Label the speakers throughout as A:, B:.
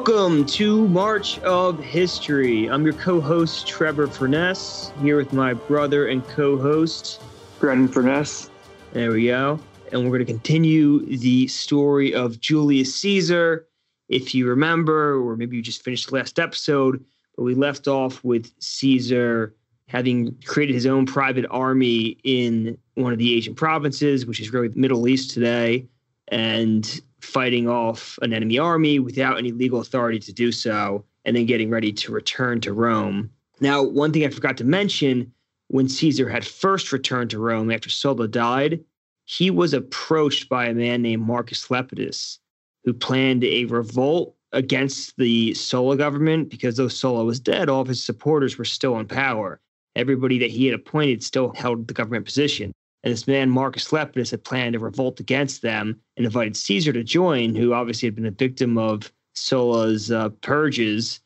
A: Welcome to March of History. I'm your co host, Trevor Furness, here with my brother and co host,
B: Brendan Furness.
A: There we go. And we're going to continue the story of Julius Caesar. If you remember, or maybe you just finished the last episode, but we left off with Caesar having created his own private army in one of the Asian provinces, which is really the Middle East today, and fighting off an enemy army without any legal authority to do so, and then getting ready to return to Rome. Now, one thing I forgot to mention when Caesar had first returned to Rome after Sulla died, he was approached by a man named Marcus Lepidus, who planned a revolt against the Sulla government because though Sulla was dead, all of his supporters were still in power. Everybody that he had appointed still held the government position. And this man, Marcus Lepidus, had planned a revolt against them and invited Caesar to join, who obviously had been a victim of Sulla's uh, purges.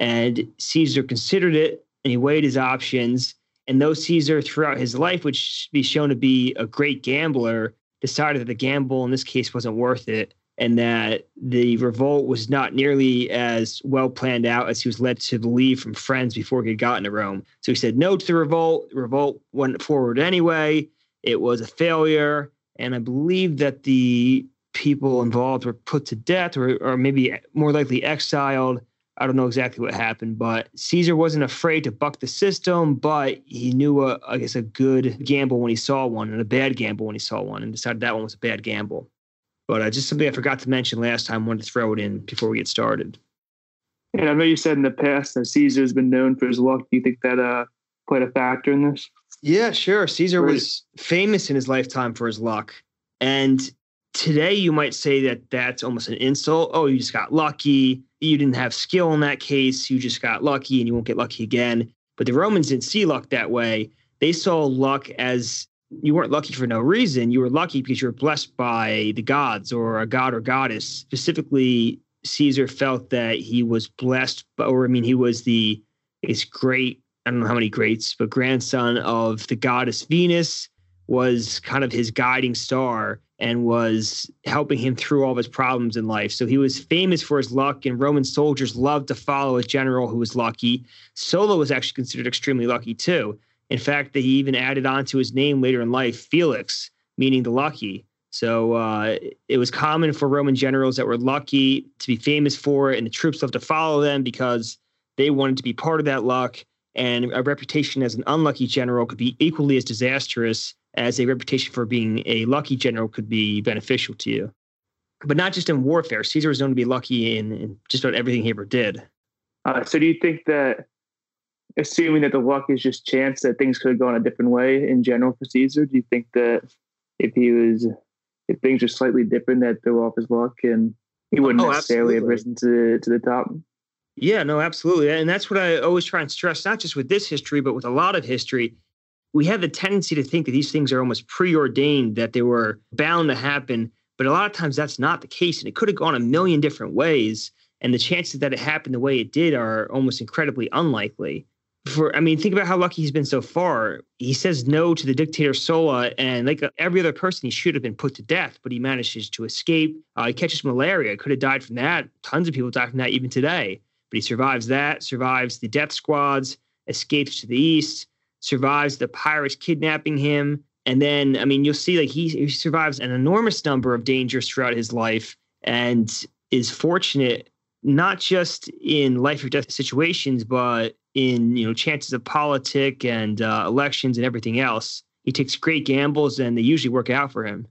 A: And Caesar considered it and he weighed his options. And though Caesar, throughout his life, would be shown to be a great gambler, decided that the gamble in this case wasn't worth it and that the revolt was not nearly as well planned out as he was led to believe from friends before he had gotten to Rome. So he said no to the revolt. The revolt went forward anyway. It was a failure. And I believe that the people involved were put to death or, or maybe more likely exiled. I don't know exactly what happened, but Caesar wasn't afraid to buck the system, but he knew, a, I guess, a good gamble when he saw one and a bad gamble when he saw one and decided that one was a bad gamble. But uh, just something I forgot to mention last time, wanted to throw it in before we get started.
B: And I know you said in the past that Caesar has been known for his luck. Do you think that uh, played a factor in this?
A: Yeah, sure. Caesar was famous in his lifetime for his luck. And today you might say that that's almost an insult. Oh, you just got lucky. You didn't have skill in that case. You just got lucky and you won't get lucky again. But the Romans didn't see luck that way. They saw luck as you weren't lucky for no reason. You were lucky because you were blessed by the gods or a god or goddess. Specifically, Caesar felt that he was blessed, or I mean, he was the his great I don't know how many greats, but grandson of the goddess Venus was kind of his guiding star and was helping him through all of his problems in life. So he was famous for his luck, and Roman soldiers loved to follow a general who was lucky. Sulla was actually considered extremely lucky too. In fact, he even added on to his name later in life, Felix, meaning the lucky. So uh, it was common for Roman generals that were lucky to be famous for it, and the troops loved to follow them because they wanted to be part of that luck and a reputation as an unlucky general could be equally as disastrous as a reputation for being a lucky general could be beneficial to you. But not just in warfare. Caesar was known to be lucky in, in just about everything he ever did.
B: Uh, so, do you think that, assuming that the luck is just chance, that things could have gone a different way in general for Caesar? Do you think that if he was, if things were slightly different, that threw off his luck and he wouldn't oh, necessarily absolutely. have risen to to the top?
A: Yeah, no, absolutely. And that's what I always try and stress, not just with this history, but with a lot of history. We have the tendency to think that these things are almost preordained, that they were bound to happen. But a lot of times that's not the case. And it could have gone a million different ways. And the chances that it happened the way it did are almost incredibly unlikely. For I mean, think about how lucky he's been so far. He says no to the dictator Sulla, and like every other person, he should have been put to death, but he manages to escape. Uh, he catches malaria, could have died from that. Tons of people die from that even today but he survives that, survives the death squads, escapes to the east, survives the pirates kidnapping him. And then, I mean, you'll see like he, he survives an enormous number of dangers throughout his life and is fortunate not just in life or death situations, but in you know chances of politic and uh, elections and everything else. He takes great gambles, and they usually work out for him.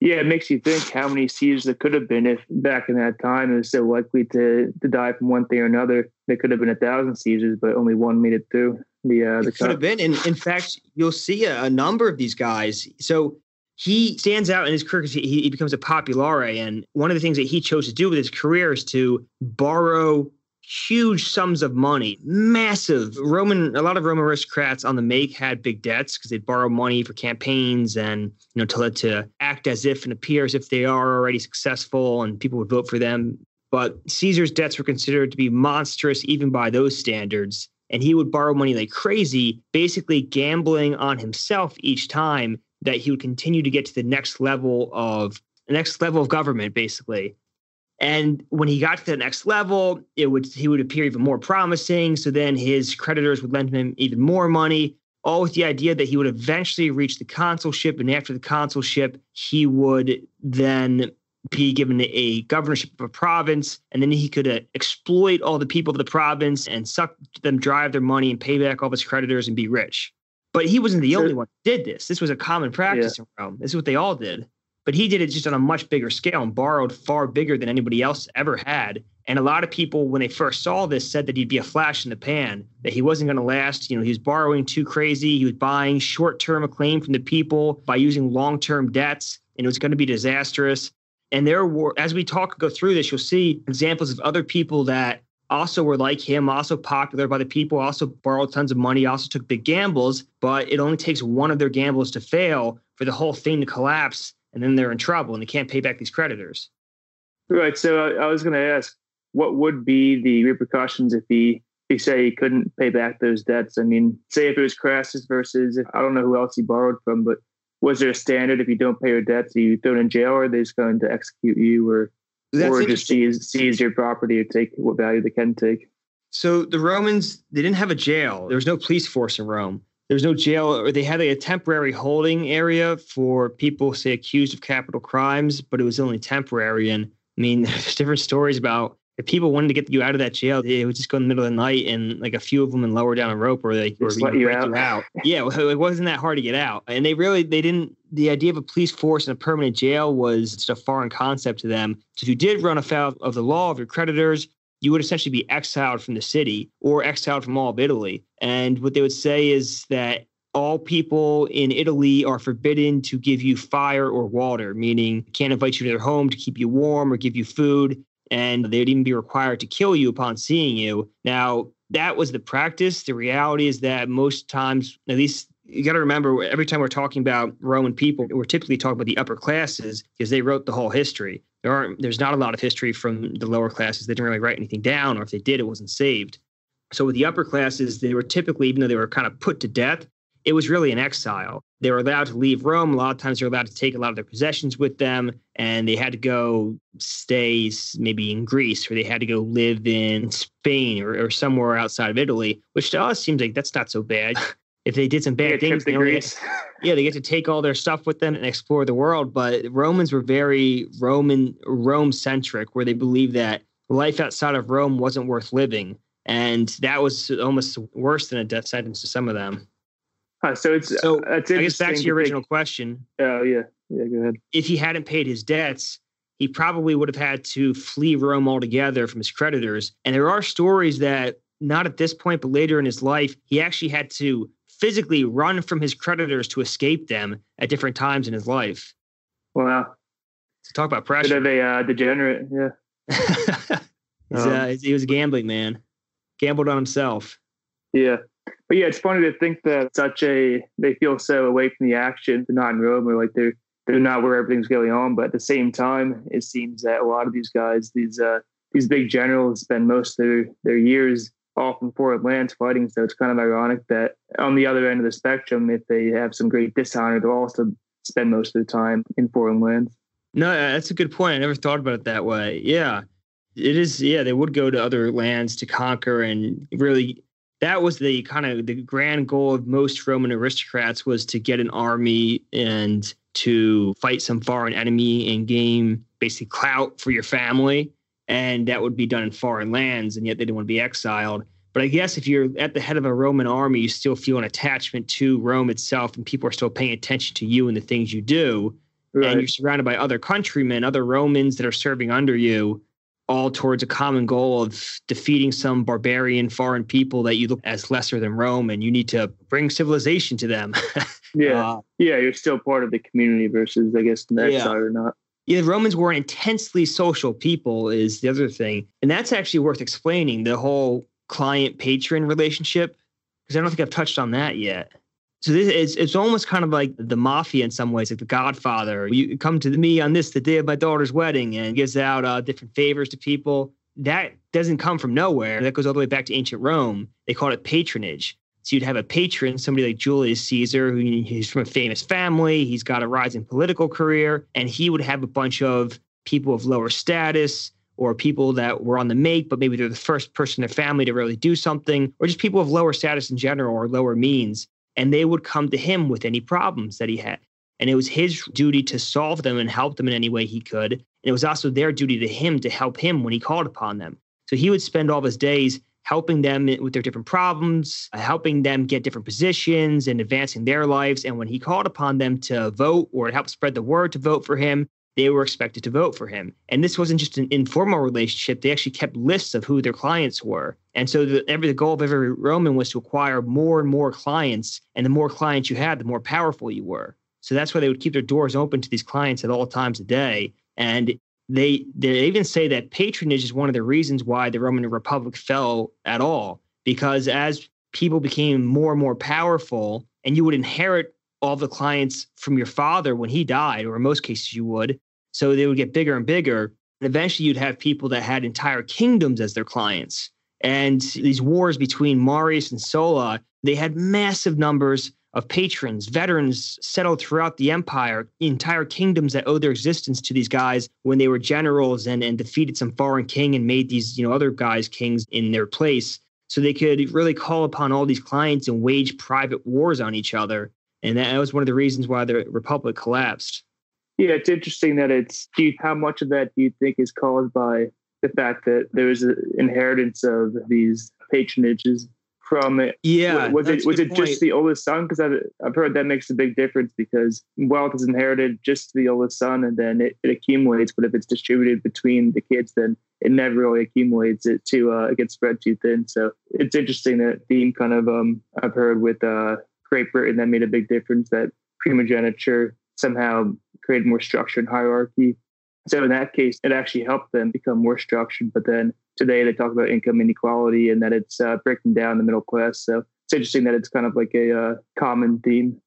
B: Yeah, it makes you think how many Caesars there could have been if back in that time it was so likely to to die from one thing or another. There could have been a thousand Caesars, but only one made it through the uh, the.
A: It could have been, and in fact, you'll see a, a, number of these guys. So he stands out in his career because he, he becomes a populare, and one of the things that he chose to do with his career is to borrow huge sums of money, massive. Roman, a lot of Roman aristocrats on the make had big debts because they'd borrow money for campaigns and you know to to act as if and appear as if they are already successful and people would vote for them. But Caesar's debts were considered to be monstrous even by those standards. And he would borrow money like crazy, basically gambling on himself each time that he would continue to get to the next level of the next level of government, basically. And when he got to the next level, it would he would appear even more promising. So then his creditors would lend him even more money, all with the idea that he would eventually reach the consulship. And after the consulship, he would then be given a governorship of a province, and then he could uh, exploit all the people of the province and suck them, drive their money, and pay back all his creditors and be rich. But he wasn't the only one who did this. This was a common practice yeah. in Rome. This is what they all did. But he did it just on a much bigger scale and borrowed far bigger than anybody else ever had. And a lot of people, when they first saw this, said that he'd be a flash in the pan, that he wasn't going to last. You know, he was borrowing too crazy. He was buying short term acclaim from the people by using long term debts, and it was going to be disastrous. And there were, as we talk, go through this, you'll see examples of other people that also were like him, also popular by the people, also borrowed tons of money, also took big gambles, but it only takes one of their gambles to fail for the whole thing to collapse, and then they're in trouble and they can't pay back these creditors.
B: Right. So I, I was going to ask, what would be the repercussions if he, if he say he couldn't pay back those debts? I mean, say if it was Crassus versus, if, I don't know who else he borrowed from, but was there a standard if you don't pay your debts, are you thrown in jail, or are they just going to execute you, or That's or just seize seize your property or take what value they can take?
A: So the Romans they didn't have a jail. There was no police force in Rome. There was no jail, or they had a temporary holding area for people, say, accused of capital crimes, but it was only temporary. And I mean, there's different stories about if people wanted to get you out of that jail, they would just go in the middle of the night and like a few of them and lower down a rope or they or
B: let you out. you out.
A: yeah, it wasn't that hard to get out. And they really they didn't the idea of a police force and a permanent jail was just a foreign concept to them. So if you did run afoul of the law of your creditors, you would essentially be exiled from the city or exiled from all of Italy. And what they would say is that all people in Italy are forbidden to give you fire or water, meaning can't invite you to their home to keep you warm or give you food and they would even be required to kill you upon seeing you. Now, that was the practice. The reality is that most times, at least you got to remember every time we're talking about Roman people, we're typically talking about the upper classes because they wrote the whole history. There aren't, there's not a lot of history from the lower classes. They didn't really write anything down, or if they did, it wasn't saved. So with the upper classes, they were typically, even though they were kind of put to death, it was really an exile. They were allowed to leave Rome. A lot of times they were allowed to take a lot of their possessions with them, and they had to go stay maybe in Greece or they had to go live in Spain or, or somewhere outside of Italy, which to us seems like that's not so bad. if they did some bad things, they get, yeah, they get to take all their stuff with them and explore the world. But Romans were very Roman, Rome centric, where they believed that life outside of Rome wasn't worth living. And that was almost worse than a death sentence to some of them.
B: Huh, so it's
A: so. Uh, I guess back to your original think, question.
B: Oh yeah, yeah. Go ahead.
A: If he hadn't paid his debts, he probably would have had to flee Rome altogether from his creditors. And there are stories that not at this point, but later in his life, he actually had to physically run from his creditors to escape them at different times in his life.
B: Wow.
A: To talk about pressure.
B: Bit of a uh, degenerate, yeah.
A: um, uh, he was a gambling man. Gambled on himself.
B: Yeah but yeah, it's funny to think that such a they feel so away from the action, they're not in Rome or like they're they're not where everything's going on. But at the same time, it seems that a lot of these guys, these uh these big generals, spend most of their their years off in foreign lands fighting. So it's kind of ironic that on the other end of the spectrum, if they have some great dishonor, they'll also spend most of the time in foreign lands.
A: No, uh, that's a good point. I never thought about it that way. Yeah. It is, yeah, they would go to other lands to conquer and really that was the kind of the grand goal of most Roman aristocrats was to get an army and to fight some foreign enemy and gain basically clout for your family. And that would be done in foreign lands, and yet they didn't want to be exiled. But I guess if you're at the head of a Roman army, you still feel an attachment to Rome itself, and people are still paying attention to you and the things you do. Right. And you're surrounded by other countrymen, other Romans that are serving under you all towards a common goal of defeating some barbarian foreign people that you look as lesser than Rome, and you need to bring civilization to them.
B: yeah, uh, yeah, you're still part of the community versus, I guess, the next yeah. or not.
A: Yeah, the Romans were intensely social people, is the other thing, and that's actually worth explaining the whole client patron relationship because I don't think I've touched on that yet. So this is it's almost kind of like the mafia in some ways, like the Godfather. You come to me on this the day of my daughter's wedding and gives out uh, different favors to people. That doesn't come from nowhere. That goes all the way back to ancient Rome. They called it patronage. So you'd have a patron, somebody like Julius Caesar, who he's from a famous family. He's got a rising political career, and he would have a bunch of people of lower status or people that were on the make, but maybe they're the first person in their family to really do something, or just people of lower status in general or lower means. And they would come to him with any problems that he had. And it was his duty to solve them and help them in any way he could. And it was also their duty to him to help him when he called upon them. So he would spend all of his days helping them with their different problems, uh, helping them get different positions and advancing their lives. And when he called upon them to vote or help spread the word to vote for him, they were expected to vote for him. And this wasn't just an informal relationship. They actually kept lists of who their clients were. And so the, every, the goal of every Roman was to acquire more and more clients. And the more clients you had, the more powerful you were. So that's why they would keep their doors open to these clients at all times a day. And they they even say that patronage is one of the reasons why the Roman Republic fell at all. Because as people became more and more powerful, and you would inherit all the clients from your father when he died, or in most cases you would. So they would get bigger and bigger. And eventually you'd have people that had entire kingdoms as their clients. And these wars between Marius and Sulla, they had massive numbers of patrons, veterans settled throughout the empire, entire kingdoms that owed their existence to these guys when they were generals and, and defeated some foreign king and made these, you know, other guys kings in their place. So they could really call upon all these clients and wage private wars on each other. And that was one of the reasons why the republic collapsed.
B: Yeah, it's interesting that it's how much of that do you think is caused by the fact that there was an inheritance of these patronages from it.
A: Yeah,
B: was it was it point. just the oldest son? Because I've I've heard that makes a big difference because wealth is inherited just to the oldest son, and then it, it accumulates. But if it's distributed between the kids, then it never really accumulates. It to uh, it gets spread too thin. So it's interesting that theme kind of um I've heard with uh Great Britain that made a big difference that primogeniture somehow created more structure and hierarchy. So in that case, it actually helped them become more structured. But then today they talk about income inequality and that it's uh, breaking down the middle class. So it's interesting that it's kind of like a uh, common theme.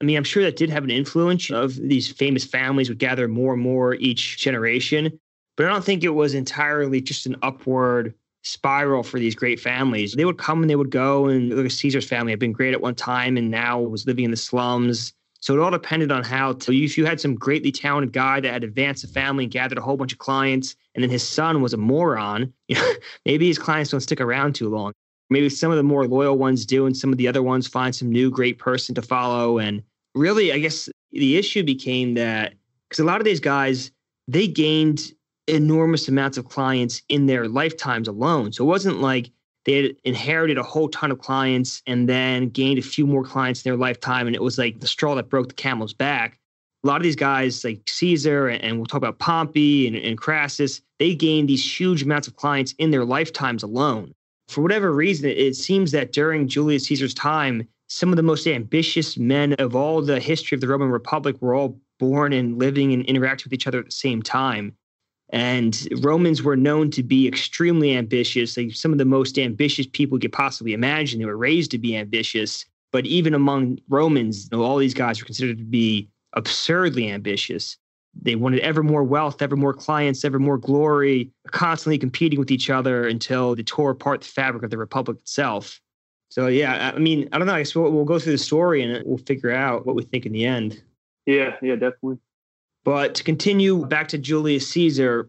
A: I mean, I'm sure that did have an influence of these famous families would gather more and more each generation, but I don't think it was entirely just an upward spiral for these great families. They would come and they would go, and look Caesar's family had been great at one time and now was living in the slums. So it all depended on how to, if you had some greatly talented guy that had advanced the family and gathered a whole bunch of clients, and then his son was a moron, you know, maybe his clients don't stick around too long. Maybe some of the more loyal ones do, and some of the other ones find some new great person to follow. And really, I guess the issue became that because a lot of these guys, they gained enormous amounts of clients in their lifetimes alone. So it wasn't like they had inherited a whole ton of clients and then gained a few more clients in their lifetime. And it was like the straw that broke the camel's back. A lot of these guys, like Caesar, and we'll talk about Pompey and, and Crassus, they gained these huge amounts of clients in their lifetimes alone. For whatever reason, it seems that during Julius Caesar's time, some of the most ambitious men of all the history of the Roman Republic were all born and living and interacting with each other at the same time. And Romans were known to be extremely ambitious, like some of the most ambitious people you could possibly imagine. They were raised to be ambitious. But even among Romans, you know, all these guys were considered to be absurdly ambitious. They wanted ever more wealth, ever more clients, ever more glory, constantly competing with each other until they tore apart the fabric of the republic itself. So, yeah, I mean, I don't know. I guess we'll, we'll go through the story and we'll figure out what we think in the end.
B: Yeah, yeah, definitely.
A: But to continue back to Julius Caesar,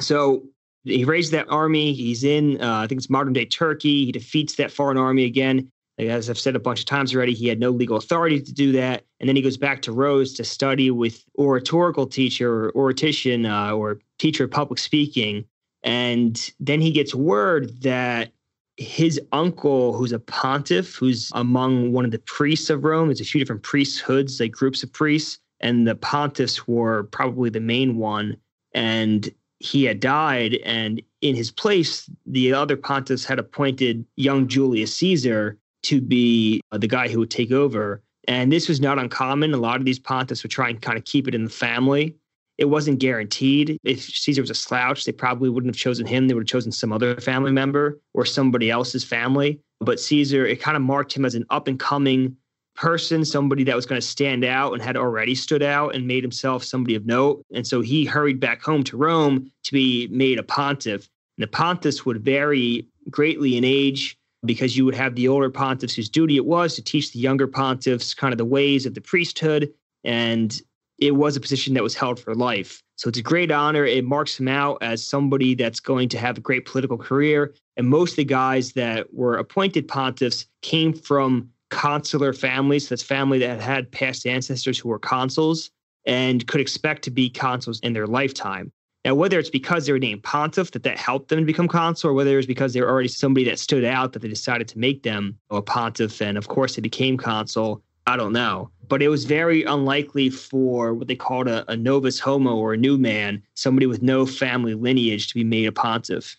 A: so he raised that army. He's in, uh, I think it's modern day Turkey. He defeats that foreign army again. As I've said a bunch of times already, he had no legal authority to do that. And then he goes back to Rhodes to study with oratorical teacher or oratician uh, or teacher of public speaking. And then he gets word that his uncle, who's a pontiff, who's among one of the priests of Rome, there's a few different priesthoods, like groups of priests and the pontiffs were probably the main one. And he had died, and in his place, the other pontiffs had appointed young Julius Caesar to be uh, the guy who would take over. And this was not uncommon. A lot of these pontiffs would try and kind of keep it in the family. It wasn't guaranteed. If Caesar was a slouch, they probably wouldn't have chosen him. They would have chosen some other family member or somebody else's family. But Caesar, it kind of marked him as an up and coming person, somebody that was going to stand out and had already stood out and made himself somebody of note. And so he hurried back home to Rome to be made a pontiff. And the pontiffs would vary greatly in age because you would have the older pontiffs whose duty it was to teach the younger pontiffs kind of the ways of the priesthood. And it was a position that was held for life. So it's a great honor. It marks him out as somebody that's going to have a great political career. And most of the guys that were appointed pontiffs came from consular families. That's family that had past ancestors who were consuls and could expect to be consuls in their lifetime. Now, whether it's because they were named pontiff that that helped them to become consul, or whether it's because they were already somebody that stood out that they decided to make them a pontiff, and of course they became consul, I don't know. But it was very unlikely for what they called a, a novus homo or a new man, somebody with no family lineage, to be made a pontiff.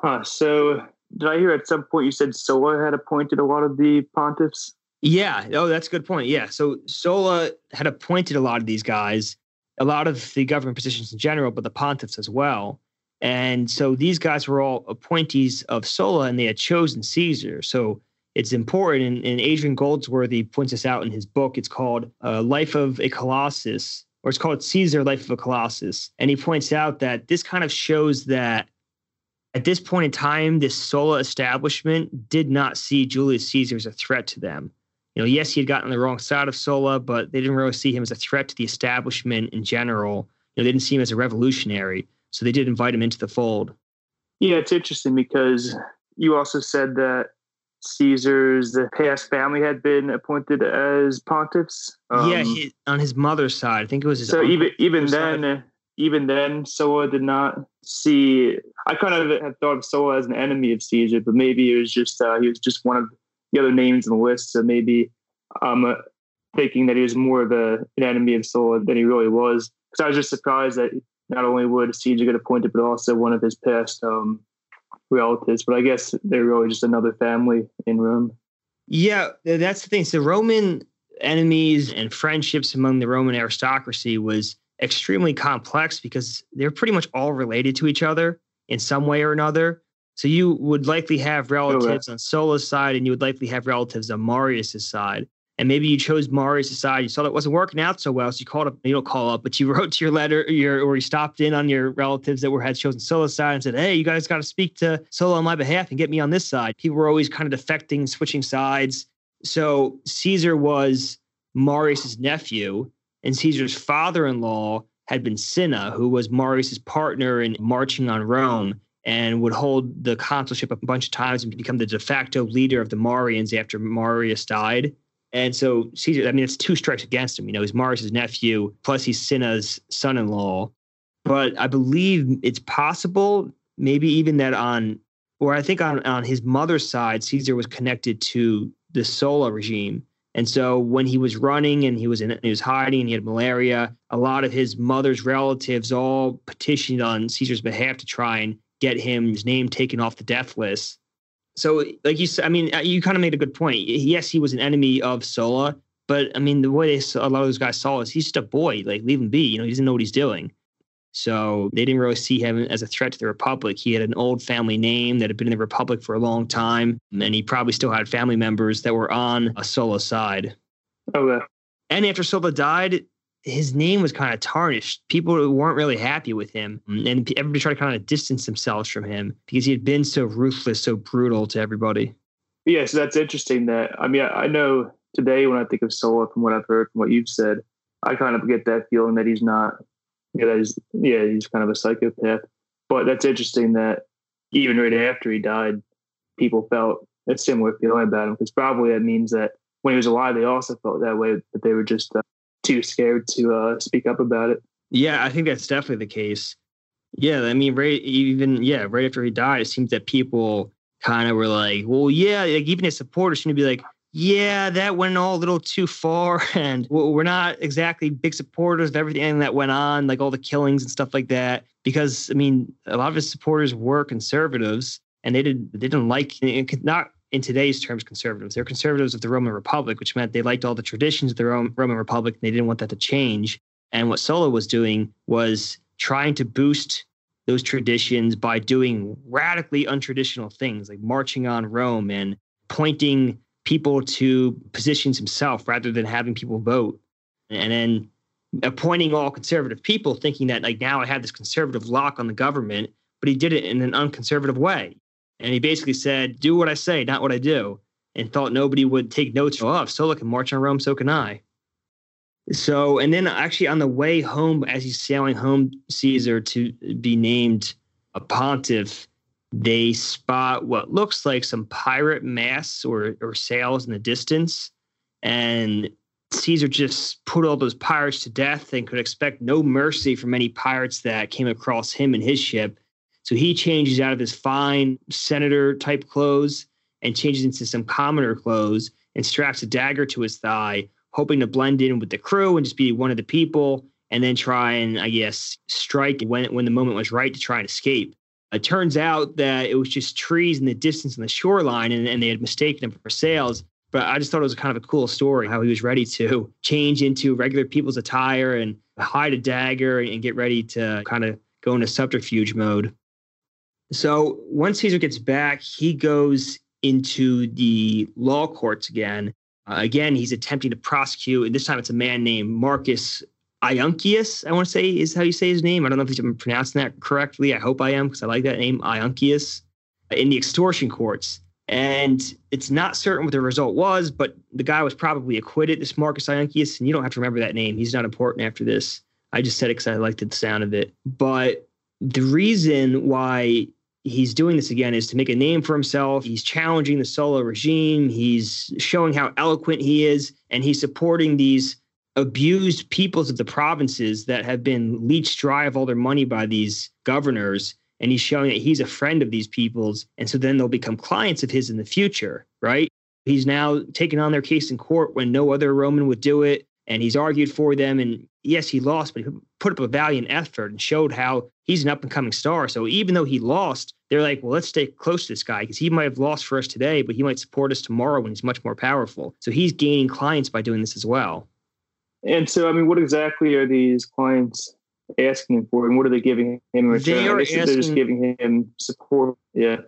B: Huh. So, did I hear at some point you said Sulla had appointed a lot of the pontiffs?
A: Yeah. Oh, that's a good point. Yeah. So Sulla had appointed a lot of these guys, a lot of the government positions in general, but the pontiffs as well. And so these guys were all appointees of Sulla and they had chosen Caesar. So it's important. And, and Adrian Goldsworthy points this out in his book. It's called uh, Life of a Colossus, or it's called Caesar, Life of a Colossus. And he points out that this kind of shows that at this point in time, this Sulla establishment did not see Julius Caesar as a threat to them. You know, yes, he had gotten on the wrong side of Sulla, but they didn't really see him as a threat to the establishment in general. You know, they didn't see him as a revolutionary, so they did invite him into the fold.
B: Yeah, it's interesting because you also said that Caesar's past family had been appointed as pontiffs.
A: Um, yeah, he, on his mother's side, I think it was his.
B: So even even then, side. Even then, Sulla did not see. I kind of had thought of Sulla as an enemy of Caesar, but maybe it was just uh, he was just one of the other names on the list. So maybe I'm um, thinking that he was more of a, an enemy of Sulla than he really was. Because I was just surprised that not only would Caesar get appointed, but also one of his past um, relatives, but I guess they're really just another family in Rome.
A: Yeah, that's the thing. So Roman enemies and friendships among the Roman aristocracy was extremely complex because they're pretty much all related to each other in some way or another. So you would likely have relatives on Sulla's side, and you would likely have relatives on Marius's side and maybe you chose Marius side. You saw that wasn't working out so well, so you called up. You don't call up, but you wrote to your letter, your or you stopped in on your relatives that were had chosen Sulla's side and said, "Hey, you guys got to speak to Sulla on my behalf and get me on this side." People were always kind of defecting, switching sides. So Caesar was Marius's nephew, and Caesar's father-in-law had been Cinna, who was Marius's partner in marching on Rome and would hold the consulship a bunch of times and become the de facto leader of the Marians after Marius died. And so Caesar, I mean, it's two strikes against him. You know, he's Marius's nephew, plus he's Cinna's son-in-law. But I believe it's possible, maybe even that on, or I think on on his mother's side, Caesar was connected to the Sulla regime. And so when he was running and he was in, he was hiding and he had malaria, a lot of his mother's relatives all petitioned on Caesar's behalf to try and get him his name taken off the death list so like you said, I mean, uh, you kind of made a good point. Yes, he was an enemy of Sulla, but I mean, the way they, a lot of those guys saw is he's just a boy. Like leave him be. You know, he doesn't know what he's doing. So they didn't really see him as a threat to the Republic. He had an old family name that had been in the Republic for a long time, and he probably still had family members that were on a Sulla side.
B: Okay.
A: And after Sulla died, his name was kind of tarnished. People weren't really happy with him, and everybody tried to kind of distance themselves from him because he had been so ruthless, so brutal to everybody.
B: Yeah, so that's interesting. That I mean, I know today when I think of Sulla, from what I've heard, from what you've said, I kind of get that feeling that he's not. Yeah, that he's yeah, he's kind of a psychopath. But that's interesting that even right after he died, people felt a similar feeling about him because probably that means that when he was alive, they also felt that way, but they were just uh, too scared to uh, speak up about it.
A: Yeah, I think that's definitely the case. Yeah, I mean, right, even yeah, right after he died, it seems that people kind of were like, well, yeah, like even his supporters seem to be like, yeah, that went all a little too far, and we're not exactly big supporters of everything that went on, like all the killings and stuff like that. Because I mean, a lot of his supporters were conservatives, and they did they didn't like not in today's terms, conservatives. They're conservatives of the Roman Republic, which meant they liked all the traditions of the Roman Republic and they didn't want that to change. And what Sulla was doing was trying to boost those traditions by doing radically untraditional things like marching on Rome and pointing people to positions himself rather than having people vote. And then appointing all conservative people, thinking that like now I have this conservative lock on the government, but he did it in an unconservative way. And he basically said, Do what I say, not what I do, and thought nobody would take notes. Oh, if Sulla can march on Rome, so can I. So, and then actually on the way home, as he's sailing home, Caesar to be named a pontiff, they spot what looks like some pirate masts or, or sails in the distance. And Caesar just put all those pirates to death and could expect no mercy from any pirates that came across him and his ship. So he changes out of his fine senator type clothes and changes into some commoner clothes and straps a dagger to his thigh, hoping to blend in with the crew and just be one of the people and then try and, I guess, strike when, when the moment was right to try and escape. It turns out that it was just trees in the distance on the shoreline and, and they had mistaken them for sails. But I just thought it was kind of a cool story how he was ready to change into regular people's attire and hide a dagger and get ready to kind of go into subterfuge mode. So once Caesar gets back, he goes into the law courts again. Uh, again, he's attempting to prosecute, and this time it's a man named Marcus Iunctius, I want to say is how you say his name. I don't know if I'm pronouncing that correctly. I hope I am because I like that name, Iunctius, in the extortion courts. And it's not certain what the result was, but the guy was probably acquitted, this Marcus Iunctius, and you don't have to remember that name. He's not important after this. I just said it because I liked the sound of it. But the reason why he's doing this again is to make a name for himself. He's challenging the Sulla regime. He's showing how eloquent he is, and he's supporting these abused peoples of the provinces that have been leached dry of all their money by these governors. And he's showing that he's a friend of these peoples. And so then they'll become clients of his in the future, right? He's now taken on their case in court when no other Roman would do it. And he's argued for them. And yes, he lost, but he put up a valiant effort and showed how he's an up and coming star. So even though he lost, they're like, well, let's stay close to this guy because he might have lost for us today, but he might support us tomorrow when he's much more powerful. So he's gaining clients by doing this as well.
B: And so, I mean, what exactly are these clients asking for, and what are they giving him in return?
A: They are
B: asking, they're just giving him support. Yeah.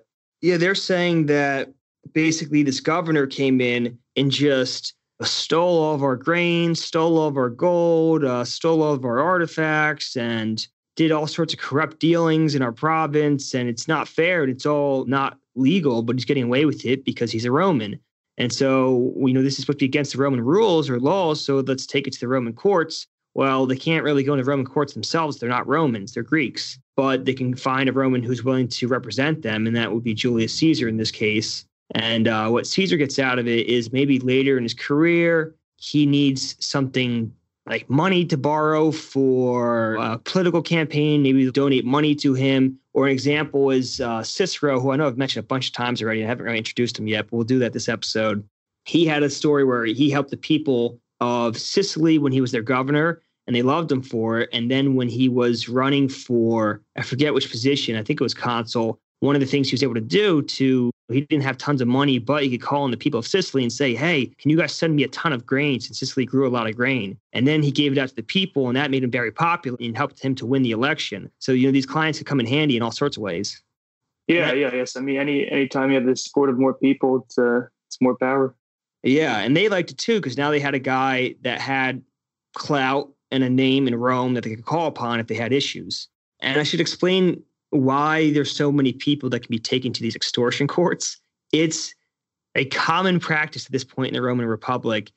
A: Yeah, they're saying that basically this governor came in and just stole all of our grain, stole all of our gold, uh, stole all of our artifacts, and did all sorts of corrupt dealings in our province. And it's not fair and it's all not legal, but he's getting away with it because he's a Roman. And so we know this is supposed to be against the Roman rules or laws. So let's take it to the Roman courts. Well, they can't really go into Roman courts themselves. They're not Romans, they're Greeks, but they can find a Roman who's willing to represent them. And that would be Julius Caesar in this case. And uh, what Caesar gets out of it is maybe later in his career, he needs something like money to borrow for a political campaign, maybe donate money to him. Or an example is uh, Cicero, who I know I've mentioned a bunch of times already. I haven't really introduced him yet, but we'll do that this episode. He had a story where he helped the people of Sicily when he was their governor, and they loved him for it. And then when he was running for, I forget which position, I think it was consul, one of the things he was able to do to he didn't have tons of money, but he could call on the people of Sicily and say, Hey, can you guys send me a ton of grain? Since Sicily grew a lot of grain. And then he gave it out to the people, and that made him very popular and helped him to win the election. So, you know, these clients could come in handy in all sorts of ways.
B: Yeah, yeah, yes. I mean, any anytime you have the support of more people, it's uh, it's more power.
A: Yeah, and they liked it too because now they had a guy that had clout and a name in Rome that they could call upon if they had issues. And I should explain why there's so many people that can be taken to these extortion courts. It's a common practice at this point in the Roman Republic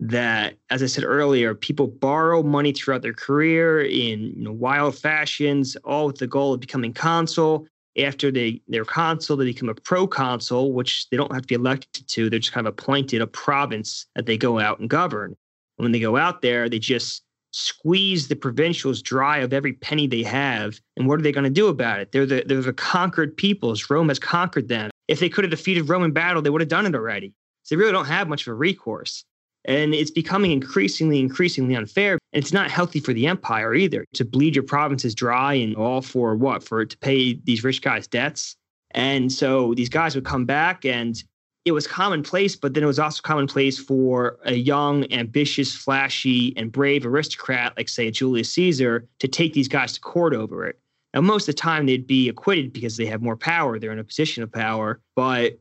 A: that, as I said earlier, people borrow money throughout their career in you know, wild fashions, all with the goal of becoming consul. After they they're consul, they become a proconsul, which they don't have to be elected to. They're just kind of appointed a province that they go out and govern. when they go out there, they just squeeze the provincials dry of every penny they have. And what are they going to do about it? They're the, they're the conquered peoples. Rome has conquered them. If they could have defeated Rome in battle, they would have done it already. So they really don't have much of a recourse. And it's becoming increasingly, increasingly unfair. And it's not healthy for the empire either to bleed your provinces dry and all for what? For to pay these rich guys' debts. And so these guys would come back and it was commonplace, but then it was also commonplace for a young, ambitious, flashy, and brave aristocrat like, say, Julius Caesar to take these guys to court over it. Now, most of the time they'd be acquitted because they have more power, they're in a position of power, but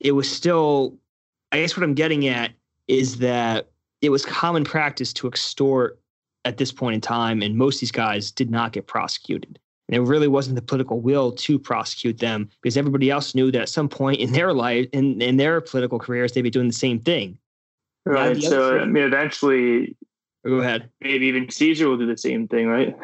A: it was still, I guess what I'm getting at is that it was common practice to extort at this point in time, and most of these guys did not get prosecuted. And there really wasn't the political will to prosecute them because everybody else knew that at some point in their life, in, in their political careers, they'd be doing the same thing.
B: Right. So, I mean, eventually, oh,
A: go ahead.
B: Maybe even Caesar will do the same thing, right?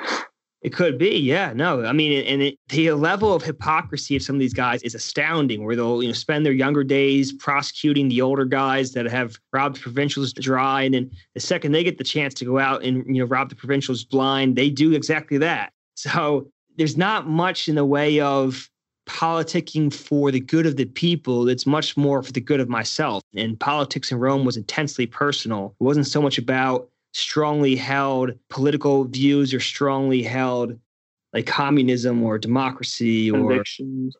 A: It could be, yeah. No, I mean, and it, the level of hypocrisy of some of these guys is astounding. Where they'll you know spend their younger days prosecuting the older guys that have robbed provincials dry, and then the second they get the chance to go out and you know rob the provincials blind, they do exactly that. So there's not much in the way of politicking for the good of the people. It's much more for the good of myself. And politics in Rome was intensely personal. It wasn't so much about strongly held political views or strongly held like communism or democracy
B: or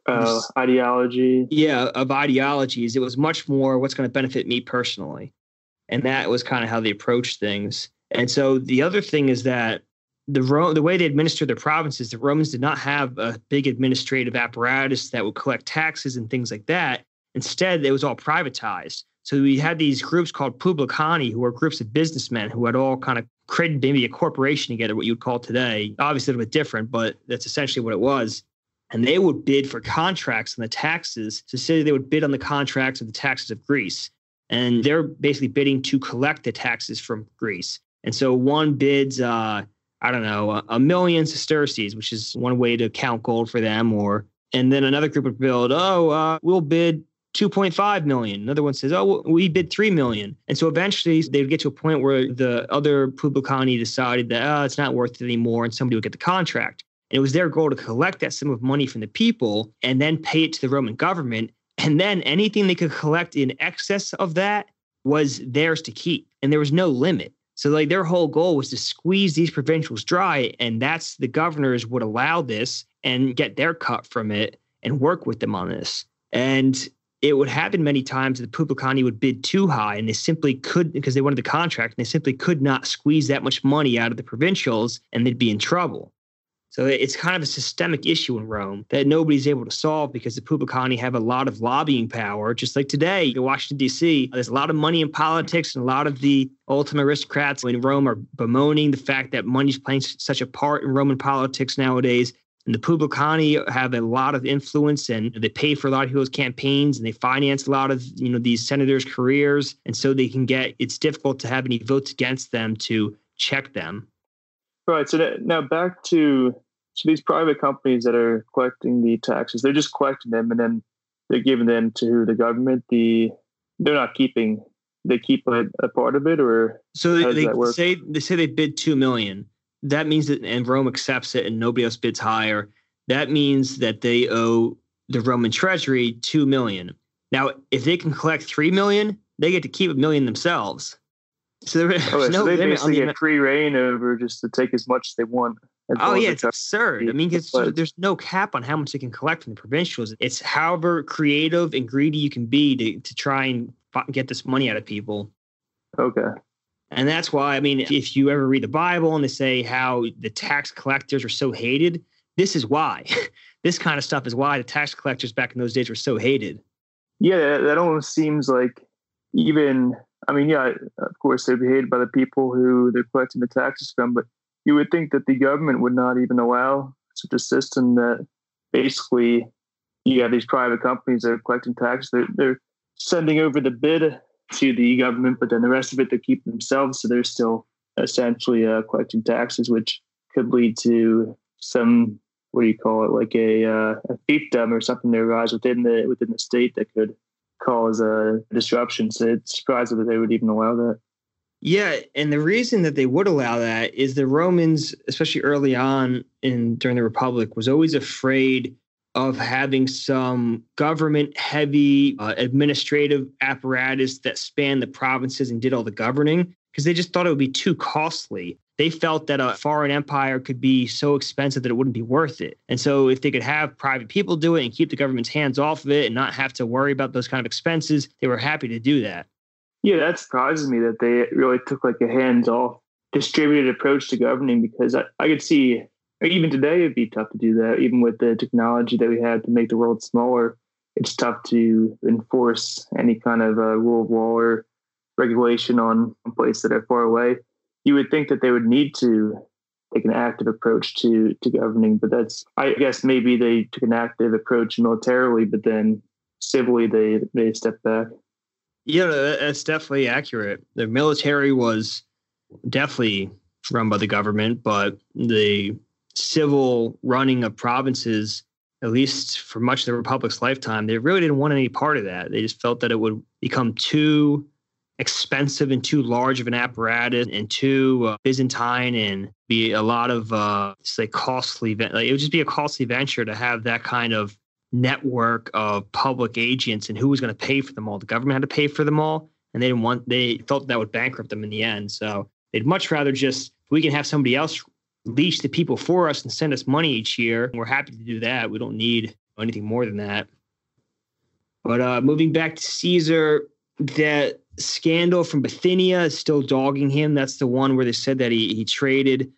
B: uh, ideology.
A: Yeah, of ideologies. It was much more what's going to benefit me personally. And that was kind of how they approached things. And so the other thing is that the the way they administered their provinces, the Romans did not have a big administrative apparatus that would collect taxes and things like that. Instead, it was all privatized. So we had these groups called publicani, who were groups of businessmen who had all kind of created maybe a corporation together, what you would call today. Obviously, a little bit different, but that's essentially what it was. And they would bid for contracts on the taxes. So say they would bid on the contracts of the taxes of Greece. And they're basically bidding to collect the taxes from Greece. And so one bids, uh, I don't know, a, million sesterces, which is one way to count gold for them. Or and then another group would build, oh, uh, we'll bid 2.5 million. Another one says, oh, we bid 3 million. And so eventually they would get to a point where the other Publicani decided that, oh, it's not worth it anymore. And somebody would get the contract. And it was their goal to collect that sum of money from the people and then pay it to the Roman government. And then anything they could collect in excess of that was theirs to keep. And there was no limit. So like their whole goal was to squeeze these provincials dry. And that's the governors would allow this and get their cut from it and work with them on this. And it would happen many times that the Publicani would bid too high and they simply could because they wanted the contract and they simply could not squeeze that much money out of the provincials and they'd be in trouble. So it's kind of a systemic issue in Rome that nobody's able to solve because the Publicani have a lot of lobbying power. Just like today in Washington, D.C., there's a lot of money in politics, and a lot of the ultimate aristocrats in Rome are bemoaning the fact that money's playing such a part in Roman politics nowadays. And the Publicani have a lot of influence and they pay for a lot of people's campaigns and they finance a lot of, you know, these senators' careers. And so they can get, it's difficult to have any votes against them to check them.
B: Right. So now back to so these private companies that are collecting the taxes, they're just collecting them and then they're giving them to the government. The they're not keeping they keep a, a part of it or
A: so they, they say they say they bid two million that means that and Rome accepts it and nobody else bids higher. That means that they owe the Roman treasury two million. Now, if they can collect three million, they get to keep a million themselves.
B: So, oh, there's oh, no so they basically get free reign over just to take as much as they want.
A: Oh yeah, it's absurd. I mean, it's, there's no cap on how much they can collect from the provincials. It's however creative and greedy you can be to to try and get this money out of people.
B: Okay.
A: And that's why, I mean, if you ever read the Bible and they say how the tax collectors are so hated, this is why. this kind of stuff is why the tax collectors back in those days were so hated.
B: Yeah, that almost seems like even, I mean, yeah, of course, they'd be hated by the people who they're collecting the taxes from, but you would think that the government would not even allow such a system that basically you have these private companies that are collecting taxes. They're, they're sending over the bid to the government, but then the rest of it they keep themselves. So they're still essentially uh, collecting taxes, which could lead to some what do you call it, like a uh, a fiefdom or something that arises within the within the state that could cause a disruption. So it's surprising that they would even allow that.
A: Yeah, and the reason that they would allow that is the Romans, especially early on in during the Republic, was always afraid of having some government heavy uh, administrative apparatus that spanned the provinces and did all the governing because they just thought it would be too costly. They felt that a foreign empire could be so expensive that it wouldn't be worth it. And so, if they could have private people do it and keep the government's hands off of it and not have to worry about those kind of expenses, they were happy to do that.
B: Yeah, that surprises me that they really took like a hands off distributed approach to governing because I, I could see even today it'd be tough to do that even with the technology that we had to make the world smaller. It's tough to enforce any kind of uh, rule of law or regulation on places that are far away. You would think that they would need to take an active approach to to governing but that's i guess maybe they took an active approach militarily but then civilly they they stepped back
A: yeah that's definitely accurate the military was definitely run by the government, but the civil running of provinces, at least for much of the Republic's lifetime, they really didn't want any part of that. They just felt that it would become too expensive and too large of an apparatus and too uh, Byzantine and be a lot of uh, say costly. Like, it would just be a costly venture to have that kind of network of public agents and who was going to pay for them all. The government had to pay for them all, and they didn't want. They felt that would bankrupt them in the end. So they'd much rather just we can have somebody else leash the people for us and send us money each year. We're happy to do that. We don't need anything more than that. But uh, moving back to Caesar, that scandal from Bithynia is still dogging him. That's the one where they said that he he traded.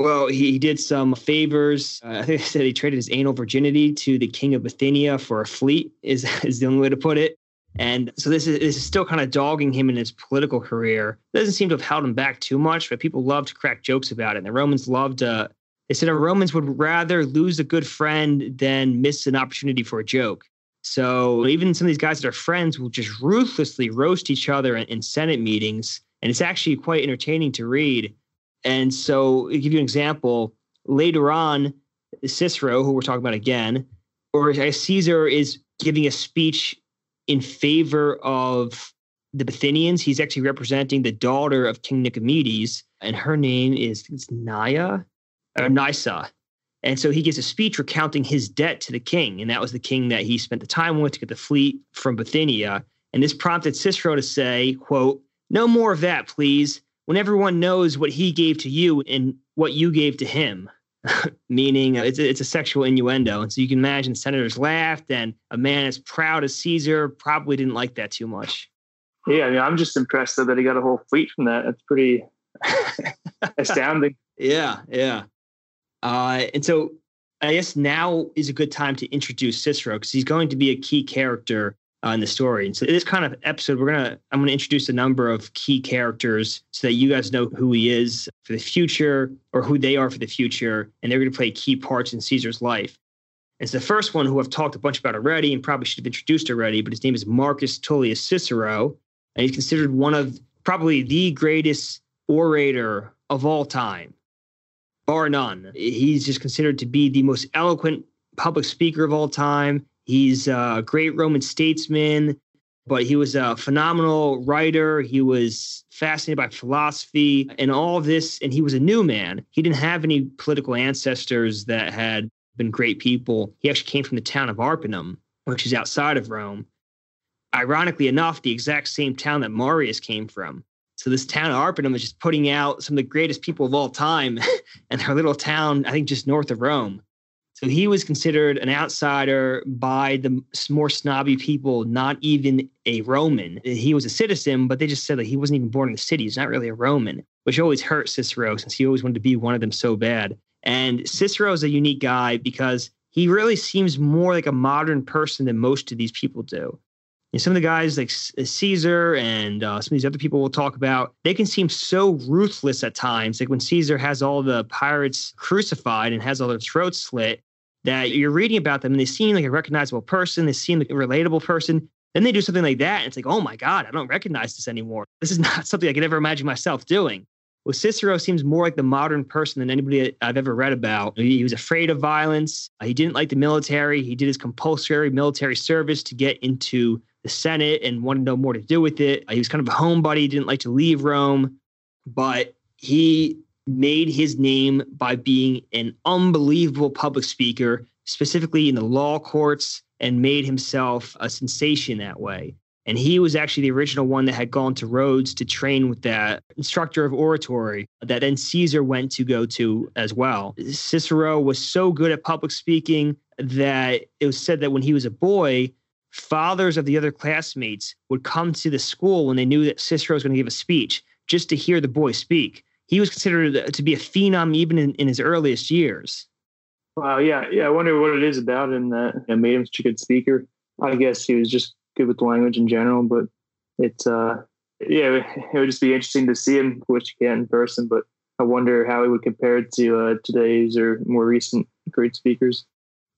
A: Well, he, he did some favors. Uh, I think they said he traded his anal virginity to the king of Bithynia for a fleet. Is is the only way to put it. And so this is this is still kind of dogging him in his political career. It doesn't seem to have held him back too much, but people love to crack jokes about it. And the Romans loved. Uh, they said the Romans would rather lose a good friend than miss an opportunity for a joke. So even some of these guys that are friends will just ruthlessly roast each other in, in Senate meetings, and it's actually quite entertaining to read. And so, I'll give you an example. Later on, Cicero, who we're talking about again, or Caesar is giving a speech in favor of the Bithynians. He's actually representing the daughter of King Nicomedes, and her name is Naya uh, or Nysa. And so he gives a speech recounting his debt to the king. And that was the king that he spent the time with to get the fleet from Bithynia. And this prompted Cicero to say, quote, no more of that, please, when everyone knows what he gave to you and what you gave to him. Meaning it's, a, it's a sexual innuendo. And so you can imagine senators laughed, and a man as proud as Caesar probably didn't like that too much.
B: Yeah, I mean, I'm just impressed that he got a whole fleet from that. That's pretty astounding.
A: Yeah, yeah. Uh, and so I guess now is a good time to introduce Cicero because he's going to be a key character uh, in the story. And so this kind of episode, we're gonna I'm gonna introduce a number of key characters so that you guys know who he is for the future or who they are for the future, and they're gonna play key parts in Caesar's life. It's the first one who I've talked a bunch about already and probably should have introduced already, but his name is Marcus Tullius Cicero, and he's considered one of probably the greatest orator of all time bar none. He's just considered to be the most eloquent public speaker of all time. He's a great Roman statesman, but he was a phenomenal writer. He was fascinated by philosophy and all of this. And he was a new man. He didn't have any political ancestors that had been great people. He actually came from the town of Arpinum, which is outside of Rome. Ironically enough, the exact same town that Marius came from. So this town of Arpinum is just putting out some of the greatest people of all time and their little town, I think just north of Rome. So he was considered an outsider by the more snobby people, not even a Roman. He was a citizen, but they just said that he wasn't even born in the city. He's not really a Roman, which always hurt Cicero since he always wanted to be one of them so bad. And Cicero is a unique guy because he really seems more like a modern person than most of these people do know, some of the guys like uh, Caesar and uh, some of these other people we'll talk about, they can seem so ruthless at times. Like when Caesar has all the pirates crucified and has all their throats slit, that you're reading about them and they seem like a recognizable person, they seem like a relatable person. Then they do something like that, and it's like, oh my God, I don't recognize this anymore. This is not something I could ever imagine myself doing. Well, Cicero seems more like the modern person than anybody I've ever read about. He was afraid of violence. Uh, he didn't like the military. He did his compulsory military service to get into the Senate and wanted no more to do with it. Uh, he was kind of a homebody, didn't like to leave Rome, but he made his name by being an unbelievable public speaker, specifically in the law courts, and made himself a sensation that way. And he was actually the original one that had gone to Rhodes to train with that instructor of oratory that then Caesar went to go to as well. Cicero was so good at public speaking that it was said that when he was a boy, fathers of the other classmates would come to the school when they knew that Cicero was going to give a speech just to hear the boy speak. He was considered to be a phenom even in, in his earliest years.
B: Wow, yeah, yeah. I wonder what it is about him that made him such a good speaker. I guess he was just good with the language in general, but it's uh, yeah, it would just be interesting to see him, which you can in person. But I wonder how he would compare to uh, today's or more recent great speakers.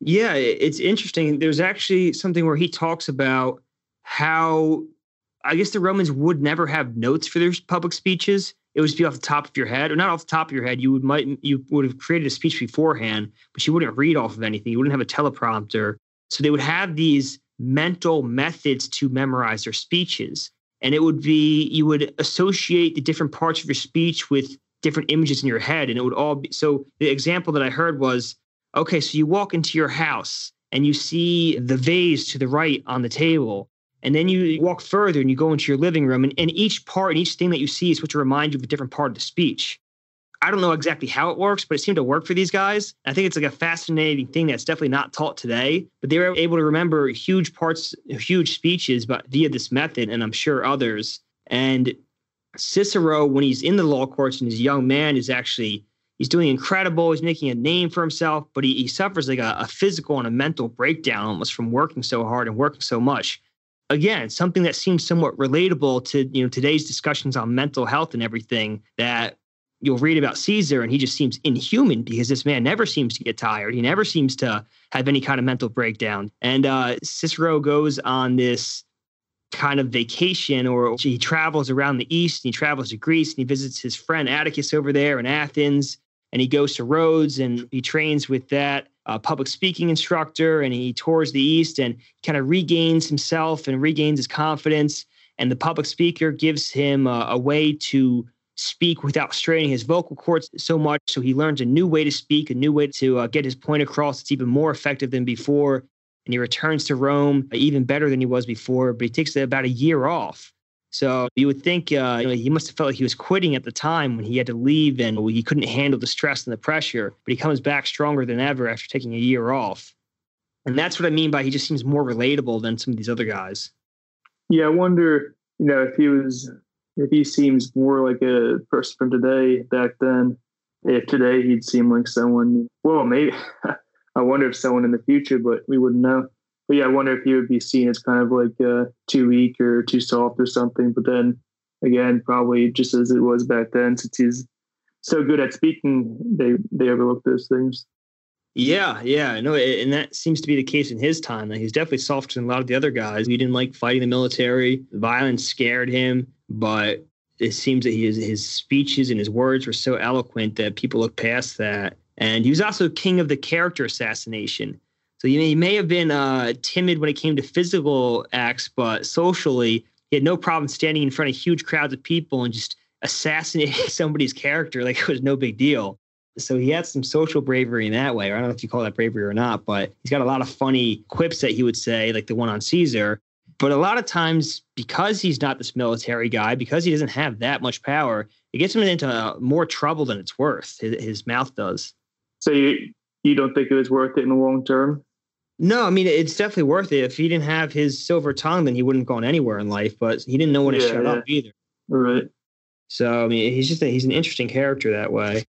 A: Yeah, it's interesting. There's actually something where he talks about how I guess the Romans would never have notes for their public speeches. It would be off the top of your head, or not off the top of your head. You would might you would have created a speech beforehand, but you wouldn't read off of anything. You wouldn't have a teleprompter. So they would have these mental methods to memorize their speeches. And it would be you would associate the different parts of your speech with different images in your head. And it would all be so the example that I heard was okay, so you walk into your house and you see the vase to the right on the table. And then you mm-hmm. walk further and you go into your living room, and, and each part and each thing that you see is what to remind you of a different part of the speech. I don't know exactly how it works, but it seemed to work for these guys. I think it's like a fascinating thing that's definitely not taught today. But they were able to remember huge parts, huge speeches, but via this method, and I'm sure others. And Cicero, when he's in the law courts and he's a young man, is actually he's doing incredible. He's making a name for himself, but he, he suffers like a, a physical and a mental breakdown almost from working so hard and working so much again something that seems somewhat relatable to you know today's discussions on mental health and everything that you'll read about Caesar and he just seems inhuman because this man never seems to get tired. He never seems to have any kind of mental breakdown. And uh, Cicero goes on this kind of vacation or he travels around the East and he travels to Greece and he visits his friend Atticus over there in Athens and he goes to Rhodes and he trains with that uh, public speaking instructor and he tours the East and kind of regains himself and regains his confidence. And the public speaker gives him a way to speak without straining his vocal cords so much. So he learns a new way to speak, a new way to uh, get his point across. It's even more effective than before. And he returns to Rome even better than he was before, but he takes about a year off. So you would think uh, you know, he must have felt like he was quitting at the time when he had to leave and he couldn't handle the stress and the pressure. But he comes back stronger than ever after taking a year off. And that's what I mean by he just seems more relatable than some of these other guys.
B: Yeah, I wonder, you know, if he was if he seems more like a person from today back then, if today he'd seem like someone, well, maybe, I wonder if someone in the future, but we wouldn't know. But yeah, I wonder if he would be seen as kind of like uh, too weak or too soft or something. But then again, probably just as it was back then, since he's so good at speaking, they they overlook those things.
A: Yeah, yeah, no, and that seems to be the case in his time. Like he's definitely softer than a lot of the other guys. He didn't like fighting the military. Violence scared him, but it seems that his his speeches and his words were so eloquent that people look past that. And he was also king of the character assassination. So you know, he may have been uh, timid when it came to physical acts, but socially, he had no problem standing in front of huge crowds of people and just assassinating somebody's character like it was no big deal. So he had some social bravery in that way. Or I don't know if you call that bravery or not, but he's got a lot of funny quips that he would say, like the one on Caesar. But a lot of times, because he's not this military guy, because he doesn't have that much power, it gets him into uh, more trouble than it's worth. His, his mouth does.
B: So you you don't think it was worth it in the long term?
A: No, I mean it's definitely worth it. If he didn't have his silver tongue, then he wouldn't have gone anywhere in life. But he didn't know when to shut yeah. up either.
B: Right.
A: So I mean, he's just a, he's an interesting character that way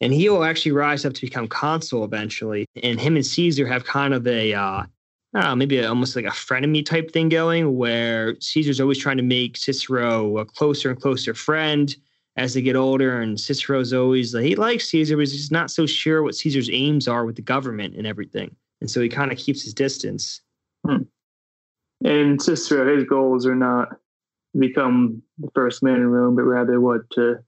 A: and he will actually rise up to become consul eventually. And him and Caesar have kind of a, uh, I don't know, maybe a, almost like a frenemy type thing going, where Caesar's always trying to make Cicero a closer and closer friend as they get older. And Cicero's always like, he likes Caesar, but he's not so sure what Caesar's aims are with the government and everything. And so he kind of keeps his distance.
B: Hmm. And Cicero, his goals are not become the first man in Rome, but rather what to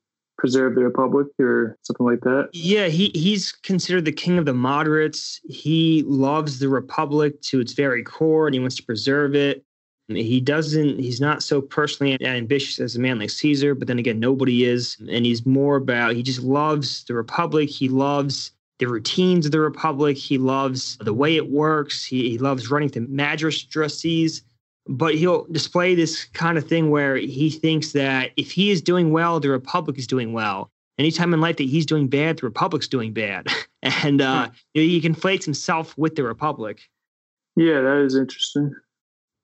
B: preserve the republic or something like that.
A: Yeah, he he's considered the king of the moderates. He loves the republic to its very core and he wants to preserve it. He doesn't he's not so personally ambitious as a man like Caesar, but then again nobody is and he's more about he just loves the republic. He loves the routines of the republic. He loves the way it works. He, he loves running the magistracies but he'll display this kind of thing where he thinks that if he is doing well, the Republic is doing well. Anytime in life that he's doing bad, the Republic's doing bad. and uh, hmm. he conflates himself with the Republic.
B: Yeah, that is interesting.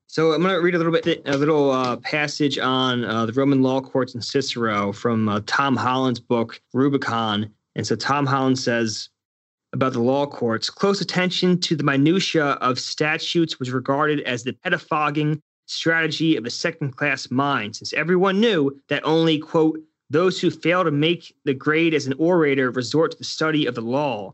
A: So I'm going to read a little bit, a little uh, passage on uh, the Roman law courts and Cicero from uh, Tom Holland's book Rubicon. And so Tom Holland says, about the law courts, close attention to the minutiae of statutes was regarded as the pettifogging strategy of a second class mind, since everyone knew that only, quote, those who fail to make the grade as an orator resort to the study of the law,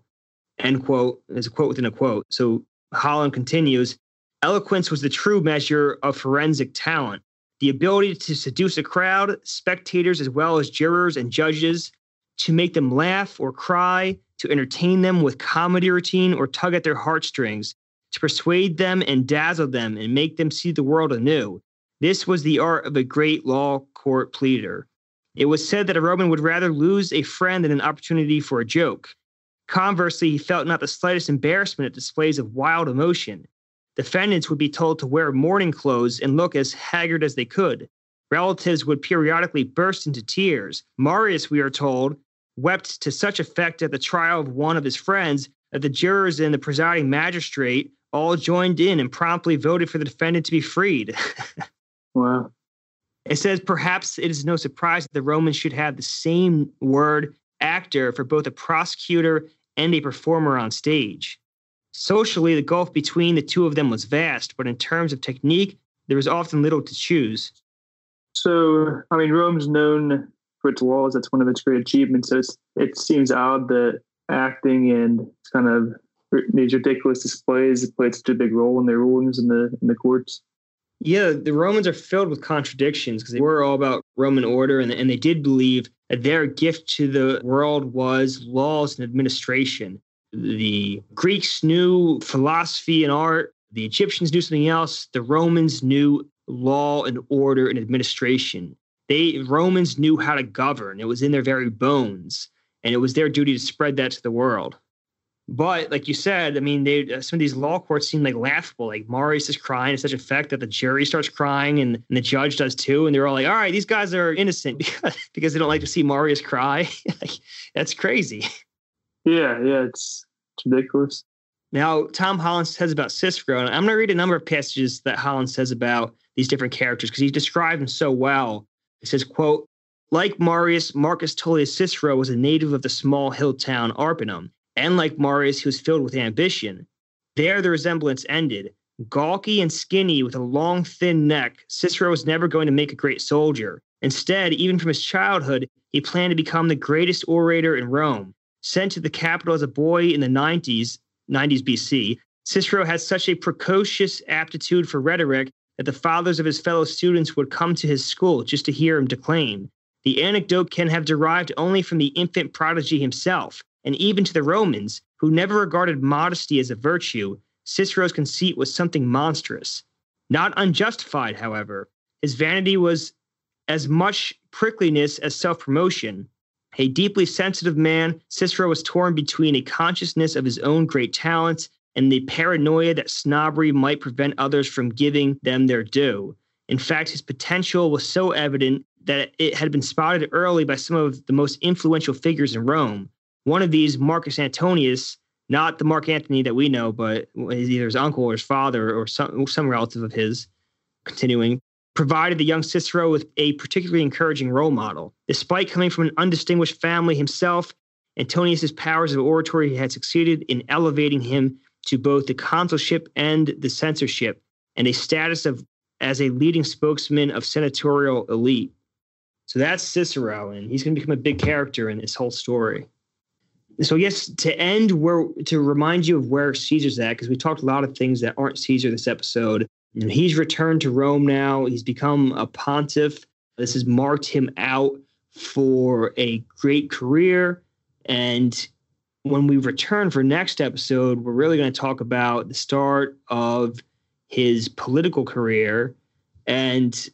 A: end quote. There's a quote within a quote. So Holland continues eloquence was the true measure of forensic talent. the ability to seduce a crowd, spectators as well as jurors and judges, to make them laugh or cry, to entertain them with comedy routine or tug at their heartstrings, to persuade them and dazzle them and make them see the world anew. This was the art of a great law court pleader. It was said that a Roman would rather lose a friend than an opportunity for a joke. Conversely, he felt not the slightest embarrassment at displays of wild emotion. Defendants would be told to wear mourning clothes and look as haggard as they could. Relatives would periodically burst into tears. Marius, we are told, wept to such effect at the trial of one of his friends that the jurors and the presiding magistrate all joined in and promptly voted for the defendant to be freed.
B: wow.
A: It says perhaps it is no surprise that the Romans should have the same word actor for both a prosecutor and a performer on stage. Socially, the gulf between the two of them was vast, but in terms of technique, there was often little to choose.
B: So, I mean, Rome's known for its laws. That's one of its great achievements. So it seems odd that acting and kind of these ridiculous displays played such a big role in their rulings in the in the courts.
A: Yeah, the Romans are filled with contradictions because they were all about Roman order and, and they did believe that their gift to the world was laws and administration. The Greeks knew philosophy and art, the Egyptians knew something else, the Romans knew law and order and administration. They Romans knew how to govern. It was in their very bones, and it was their duty to spread that to the world. But like you said, I mean, they uh, some of these law courts seem like laughable. Like Marius is crying to such effect that the jury starts crying and, and the judge does too. And they're all like, all right, these guys are innocent because, because they don't like to see Marius cry. like, that's crazy.
B: Yeah, yeah, it's, it's ridiculous.
A: Now, Tom Holland says about Cicero, and I'm going to read a number of passages that Holland says about these different characters because he described them so well. He says, quote, like Marius, Marcus Tullius Cicero was a native of the small hill town Arpinum and like Marius, he was filled with ambition. There, the resemblance ended. Gawky and skinny with a long, thin neck, Cicero was never going to make a great soldier. Instead, even from his childhood, he planned to become the greatest orator in Rome. Sent to the capital as a boy in the 90s, 90s BC, Cicero had such a precocious aptitude for rhetoric that the fathers of his fellow students would come to his school just to hear him declaim. The anecdote can have derived only from the infant prodigy himself, and even to the Romans, who never regarded modesty as a virtue, Cicero's conceit was something monstrous. Not unjustified, however. His vanity was as much prickliness as self promotion. A deeply sensitive man, Cicero was torn between a consciousness of his own great talents and the paranoia that snobbery might prevent others from giving them their due. In fact, his potential was so evident that it had been spotted early by some of the most influential figures in Rome. One of these, Marcus Antonius, not the Mark Antony that we know, but either his uncle or his father or some, some relative of his, continuing, provided the young Cicero with a particularly encouraging role model. Despite coming from an undistinguished family himself, Antonius's powers of oratory had succeeded in elevating him to both the consulship and the censorship, and a status of as a leading spokesman of senatorial elite. So that's Cicero, and he's going to become a big character in this whole story so yes, to end where to remind you of where Caesar's at, because we talked a lot of things that aren't Caesar this episode. He's returned to Rome now. He's become a pontiff. This has marked him out for a great career. And when we return for next episode, we're really going to talk about the start of his political career. And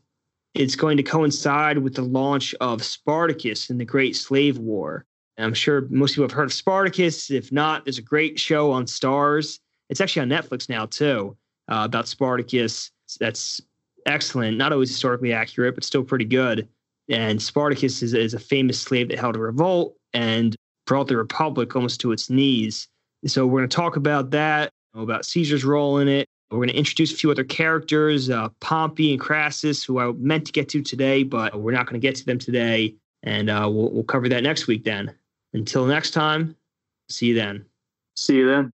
A: it's going to coincide with the launch of Spartacus and the Great Slave War. And I'm sure most people have heard of Spartacus. If not, there's a great show on Starz. It's actually on Netflix now too uh, about Spartacus. That's excellent. Not always historically accurate, but still pretty good. And Spartacus is, is a famous slave that held a revolt and brought the Republic almost to its knees. So we're going to talk about that, about Caesar's role in it. We're going to introduce a few other characters, uh, Pompey and Crassus, who I meant to get to today, but we're not going to get to them today. And uh, we'll, we'll cover that next week then. Until next time, see you then.
B: See you then.